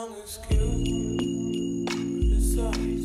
long as resides here.